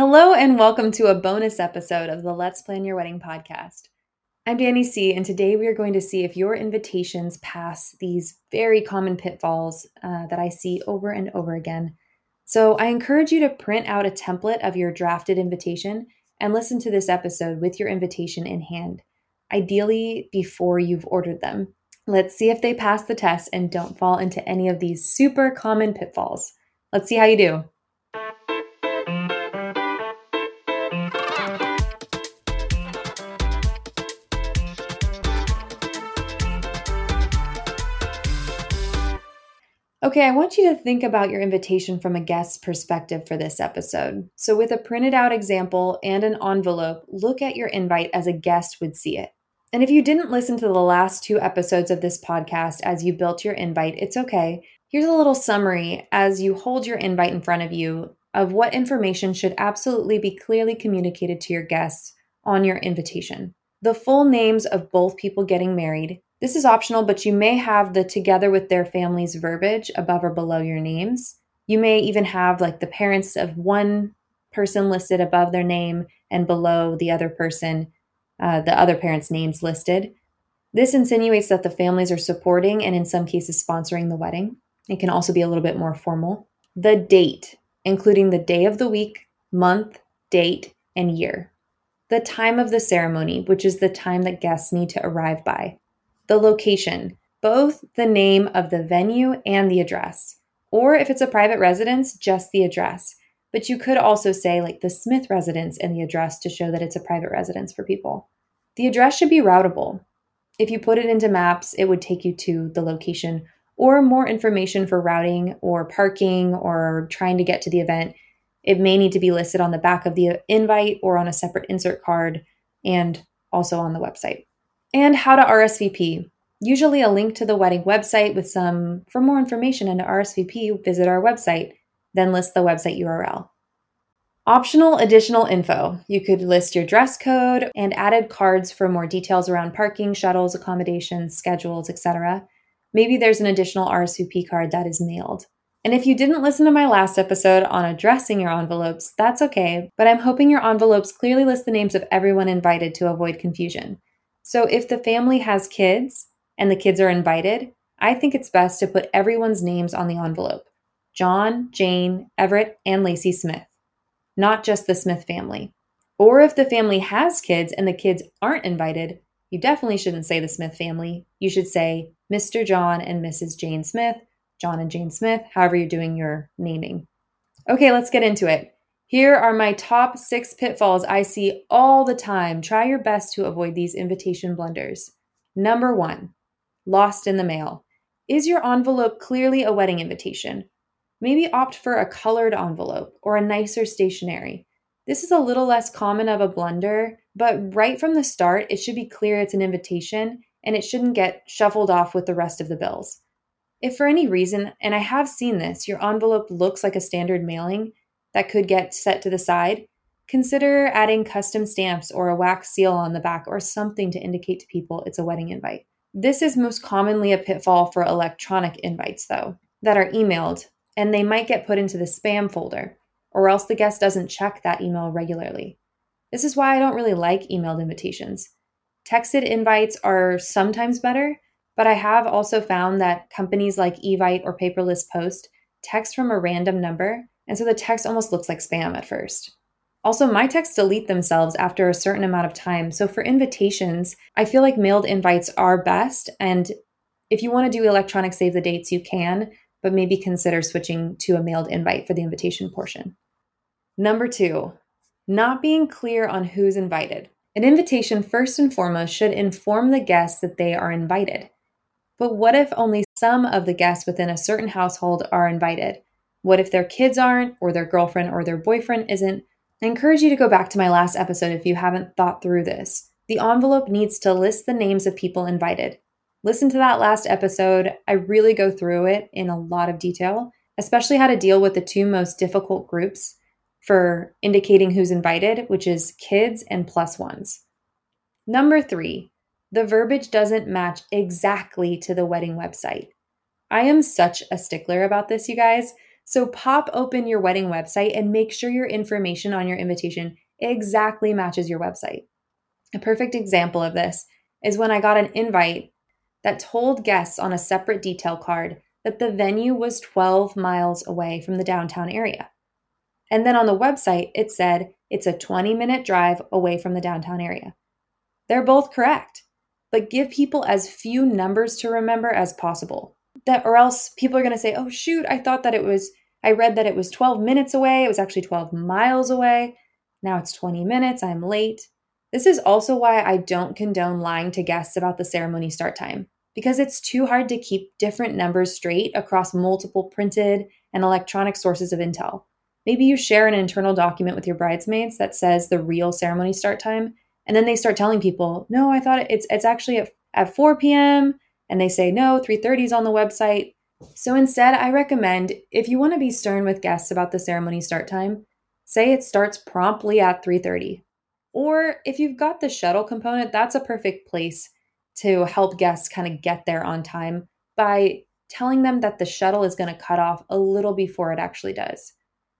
Hello, and welcome to a bonus episode of the Let's Plan Your Wedding podcast. I'm Danny C., and today we are going to see if your invitations pass these very common pitfalls uh, that I see over and over again. So I encourage you to print out a template of your drafted invitation and listen to this episode with your invitation in hand, ideally before you've ordered them. Let's see if they pass the test and don't fall into any of these super common pitfalls. Let's see how you do. Okay, I want you to think about your invitation from a guest's perspective for this episode. So, with a printed out example and an envelope, look at your invite as a guest would see it. And if you didn't listen to the last two episodes of this podcast as you built your invite, it's okay. Here's a little summary as you hold your invite in front of you of what information should absolutely be clearly communicated to your guests on your invitation. The full names of both people getting married, this is optional, but you may have the together with their families verbiage above or below your names. You may even have like the parents of one person listed above their name and below the other person, uh, the other parent's names listed. This insinuates that the families are supporting and in some cases sponsoring the wedding. It can also be a little bit more formal. The date, including the day of the week, month, date, and year. The time of the ceremony, which is the time that guests need to arrive by the location, both the name of the venue and the address. Or if it's a private residence, just the address. But you could also say like the Smith residence and the address to show that it's a private residence for people. The address should be routable. If you put it into maps, it would take you to the location or more information for routing or parking or trying to get to the event. It may need to be listed on the back of the invite or on a separate insert card and also on the website and how to RSVP. Usually, a link to the wedding website with some, for more information and to RSVP, visit our website, then list the website URL. Optional additional info. You could list your dress code and added cards for more details around parking, shuttles, accommodations, schedules, etc. Maybe there's an additional RSVP card that is mailed. And if you didn't listen to my last episode on addressing your envelopes, that's okay, but I'm hoping your envelopes clearly list the names of everyone invited to avoid confusion. So if the family has kids and the kids are invited, I think it's best to put everyone's names on the envelope John, Jane, Everett, and Lacey Smith, not just the Smith family. Or if the family has kids and the kids aren't invited, you definitely shouldn't say the Smith family. You should say Mr. John and Mrs. Jane Smith, John and Jane Smith, however you're doing your naming. Okay, let's get into it. Here are my top six pitfalls I see all the time. Try your best to avoid these invitation blunders. Number one, lost in the mail. Is your envelope clearly a wedding invitation? Maybe opt for a colored envelope or a nicer stationery. This is a little less common of a blunder, but right from the start, it should be clear it's an invitation and it shouldn't get shuffled off with the rest of the bills. If for any reason, and I have seen this, your envelope looks like a standard mailing, that could get set to the side, consider adding custom stamps or a wax seal on the back or something to indicate to people it's a wedding invite. This is most commonly a pitfall for electronic invites, though, that are emailed, and they might get put into the spam folder, or else the guest doesn't check that email regularly. This is why I don't really like emailed invitations. Texted invites are sometimes better, but I have also found that companies like Evite or Paperless Post text from a random number and so the text almost looks like spam at first. Also, my texts delete themselves after a certain amount of time. So for invitations, I feel like mailed invites are best. And if you want to do electronic save the dates, you can, but maybe consider switching to a mailed invite for the invitation portion. Number two, not being clear on who's invited. An invitation, first and foremost, should inform the guests that they are invited. But what if only some of the guests within a certain household are invited? What if their kids aren't, or their girlfriend or their boyfriend isn't? I encourage you to go back to my last episode if you haven't thought through this. The envelope needs to list the names of people invited. Listen to that last episode. I really go through it in a lot of detail, especially how to deal with the two most difficult groups for indicating who's invited, which is kids and plus ones. Number three, the verbiage doesn't match exactly to the wedding website. I am such a stickler about this, you guys. So pop open your wedding website and make sure your information on your invitation exactly matches your website. A perfect example of this is when I got an invite that told guests on a separate detail card that the venue was 12 miles away from the downtown area. And then on the website, it said it's a 20 minute drive away from the downtown area. They're both correct, but give people as few numbers to remember as possible. That or else people are going to say, "Oh shoot, I thought that it was I read that it was 12 minutes away. It was actually 12 miles away. Now it's 20 minutes. I'm late." This is also why I don't condone lying to guests about the ceremony start time because it's too hard to keep different numbers straight across multiple printed and electronic sources of intel. Maybe you share an internal document with your bridesmaids that says the real ceremony start time, and then they start telling people, "No, I thought it's it's actually at, at 4 p.m." And they say, "No, 3:30 is on the website." So instead, I recommend if you want to be stern with guests about the ceremony start time, say it starts promptly at 3:30. Or if you've got the shuttle component, that's a perfect place to help guests kind of get there on time by telling them that the shuttle is going to cut off a little before it actually does.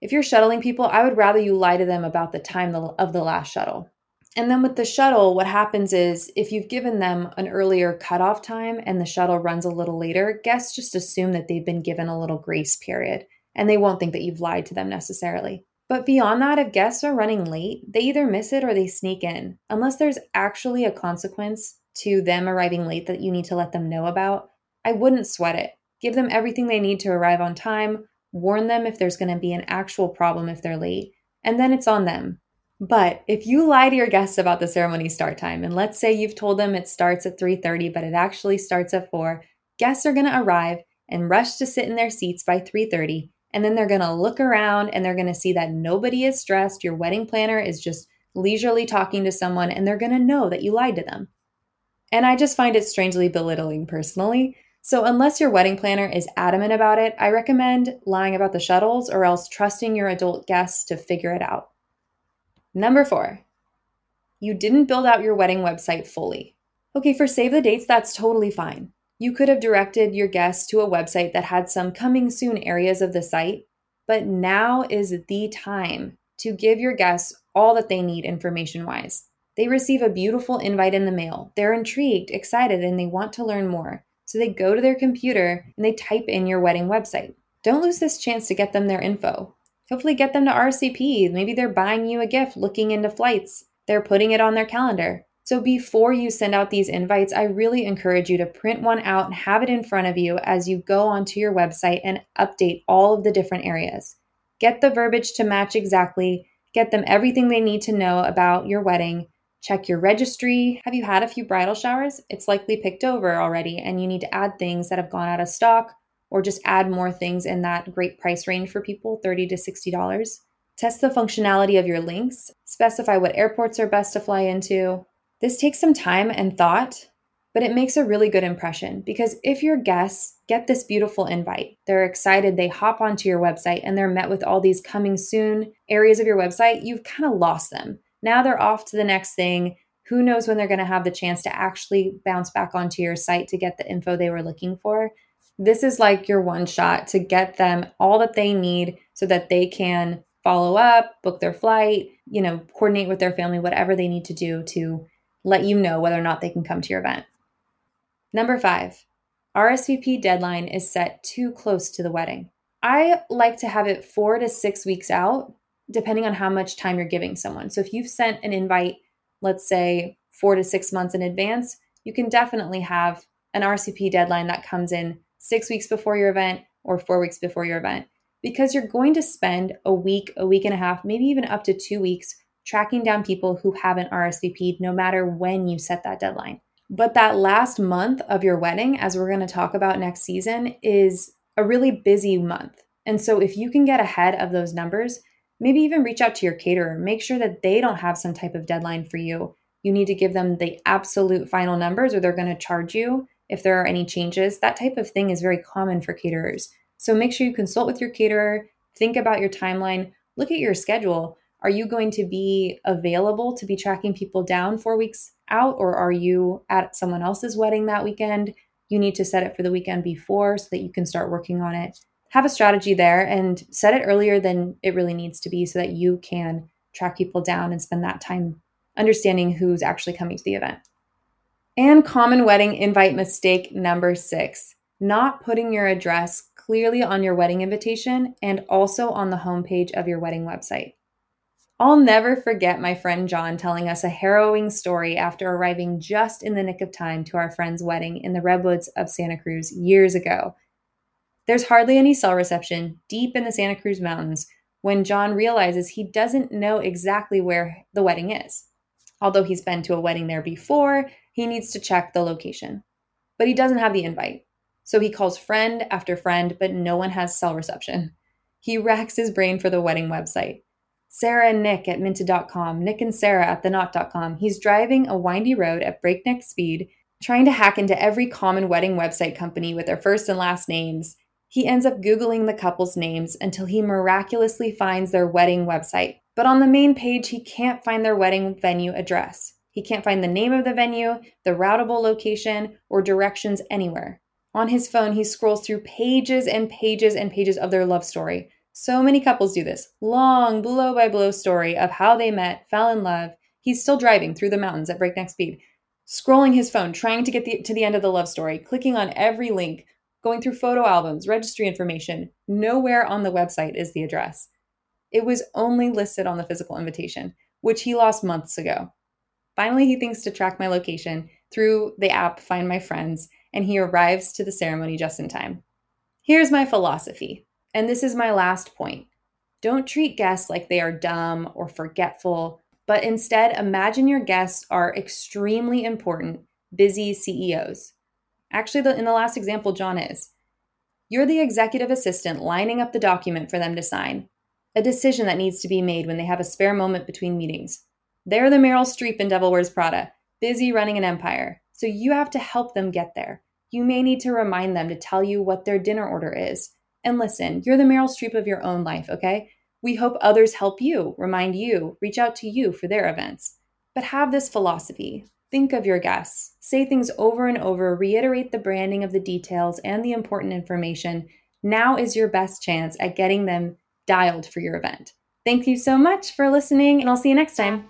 If you're shuttling people, I would rather you lie to them about the time of the last shuttle. And then with the shuttle, what happens is if you've given them an earlier cutoff time and the shuttle runs a little later, guests just assume that they've been given a little grace period and they won't think that you've lied to them necessarily. But beyond that, if guests are running late, they either miss it or they sneak in. Unless there's actually a consequence to them arriving late that you need to let them know about, I wouldn't sweat it. Give them everything they need to arrive on time, warn them if there's going to be an actual problem if they're late, and then it's on them. But if you lie to your guests about the ceremony start time, and let's say you've told them it starts at 3:30 but it actually starts at 4, guests are going to arrive and rush to sit in their seats by 3:30, and then they're going to look around and they're going to see that nobody is stressed, your wedding planner is just leisurely talking to someone and they're going to know that you lied to them. And I just find it strangely belittling personally. So, unless your wedding planner is adamant about it, I recommend lying about the shuttles or else trusting your adult guests to figure it out. Number four, you didn't build out your wedding website fully. Okay, for save the dates, that's totally fine. You could have directed your guests to a website that had some coming soon areas of the site, but now is the time to give your guests all that they need information wise. They receive a beautiful invite in the mail. They're intrigued, excited, and they want to learn more. So they go to their computer and they type in your wedding website. Don't lose this chance to get them their info. Hopefully, get them to RSVP. Maybe they're buying you a gift, looking into flights. They're putting it on their calendar. So, before you send out these invites, I really encourage you to print one out and have it in front of you as you go onto your website and update all of the different areas. Get the verbiage to match exactly, get them everything they need to know about your wedding, Check your registry. Have you had a few bridal showers? It's likely picked over already, and you need to add things that have gone out of stock or just add more things in that great price range for people 30 to $60. Test the functionality of your links. Specify what airports are best to fly into. This takes some time and thought, but it makes a really good impression because if your guests get this beautiful invite, they're excited, they hop onto your website, and they're met with all these coming soon areas of your website, you've kind of lost them. Now they're off to the next thing. Who knows when they're going to have the chance to actually bounce back onto your site to get the info they were looking for? This is like your one shot to get them all that they need so that they can follow up, book their flight, you know, coordinate with their family, whatever they need to do to let you know whether or not they can come to your event. Number five, RSVP deadline is set too close to the wedding. I like to have it four to six weeks out depending on how much time you're giving someone. So if you've sent an invite, let's say four to six months in advance, you can definitely have an RSVP deadline that comes in six weeks before your event or four weeks before your event because you're going to spend a week, a week and a half, maybe even up to two weeks tracking down people who haven't RSVP'd no matter when you set that deadline. But that last month of your wedding, as we're going to talk about next season, is a really busy month. And so if you can get ahead of those numbers, Maybe even reach out to your caterer. Make sure that they don't have some type of deadline for you. You need to give them the absolute final numbers or they're going to charge you if there are any changes. That type of thing is very common for caterers. So make sure you consult with your caterer, think about your timeline, look at your schedule. Are you going to be available to be tracking people down four weeks out, or are you at someone else's wedding that weekend? You need to set it for the weekend before so that you can start working on it have a strategy there and set it earlier than it really needs to be so that you can track people down and spend that time understanding who's actually coming to the event. And common wedding invite mistake number six not putting your address clearly on your wedding invitation and also on the homepage of your wedding website. I'll never forget my friend John telling us a harrowing story after arriving just in the nick of time to our friend's wedding in the redwoods of Santa Cruz years ago. There's hardly any cell reception deep in the Santa Cruz Mountains when John realizes he doesn't know exactly where the wedding is. Although he's been to a wedding there before, he needs to check the location. But he doesn't have the invite. So he calls friend after friend, but no one has cell reception. He racks his brain for the wedding website. Sarah and Nick at minted.com, Nick and Sarah at theknot.com. He's driving a windy road at breakneck speed, trying to hack into every common wedding website company with their first and last names he ends up Googling the couple's names until he miraculously finds their wedding website. But on the main page, he can't find their wedding venue address. He can't find the name of the venue, the routable location, or directions anywhere. On his phone, he scrolls through pages and pages and pages of their love story. So many couples do this long, blow by blow story of how they met, fell in love. He's still driving through the mountains at breakneck speed, scrolling his phone, trying to get the, to the end of the love story, clicking on every link, going through photo albums, registry information. Nowhere on the website is the address. It was only listed on the physical invitation, which he lost months ago. Finally, he thinks to track my location through the app Find My Friends, and he arrives to the ceremony just in time. Here's my philosophy, and this is my last point. Don't treat guests like they are dumb or forgetful, but instead imagine your guests are extremely important, busy CEOs. Actually, in the last example, John is. You're the executive assistant lining up the document for them to sign, a decision that needs to be made when they have a spare moment between meetings. They're the Meryl Streep in Devil Wears Prada, busy running an empire, so you have to help them get there. You may need to remind them to tell you what their dinner order is. And listen, you're the Meryl Streep of your own life, okay? We hope others help you, remind you, reach out to you for their events. But have this philosophy Think of your guests. Say things over and over, reiterate the branding of the details and the important information. Now is your best chance at getting them dialed for your event. Thank you so much for listening, and I'll see you next time.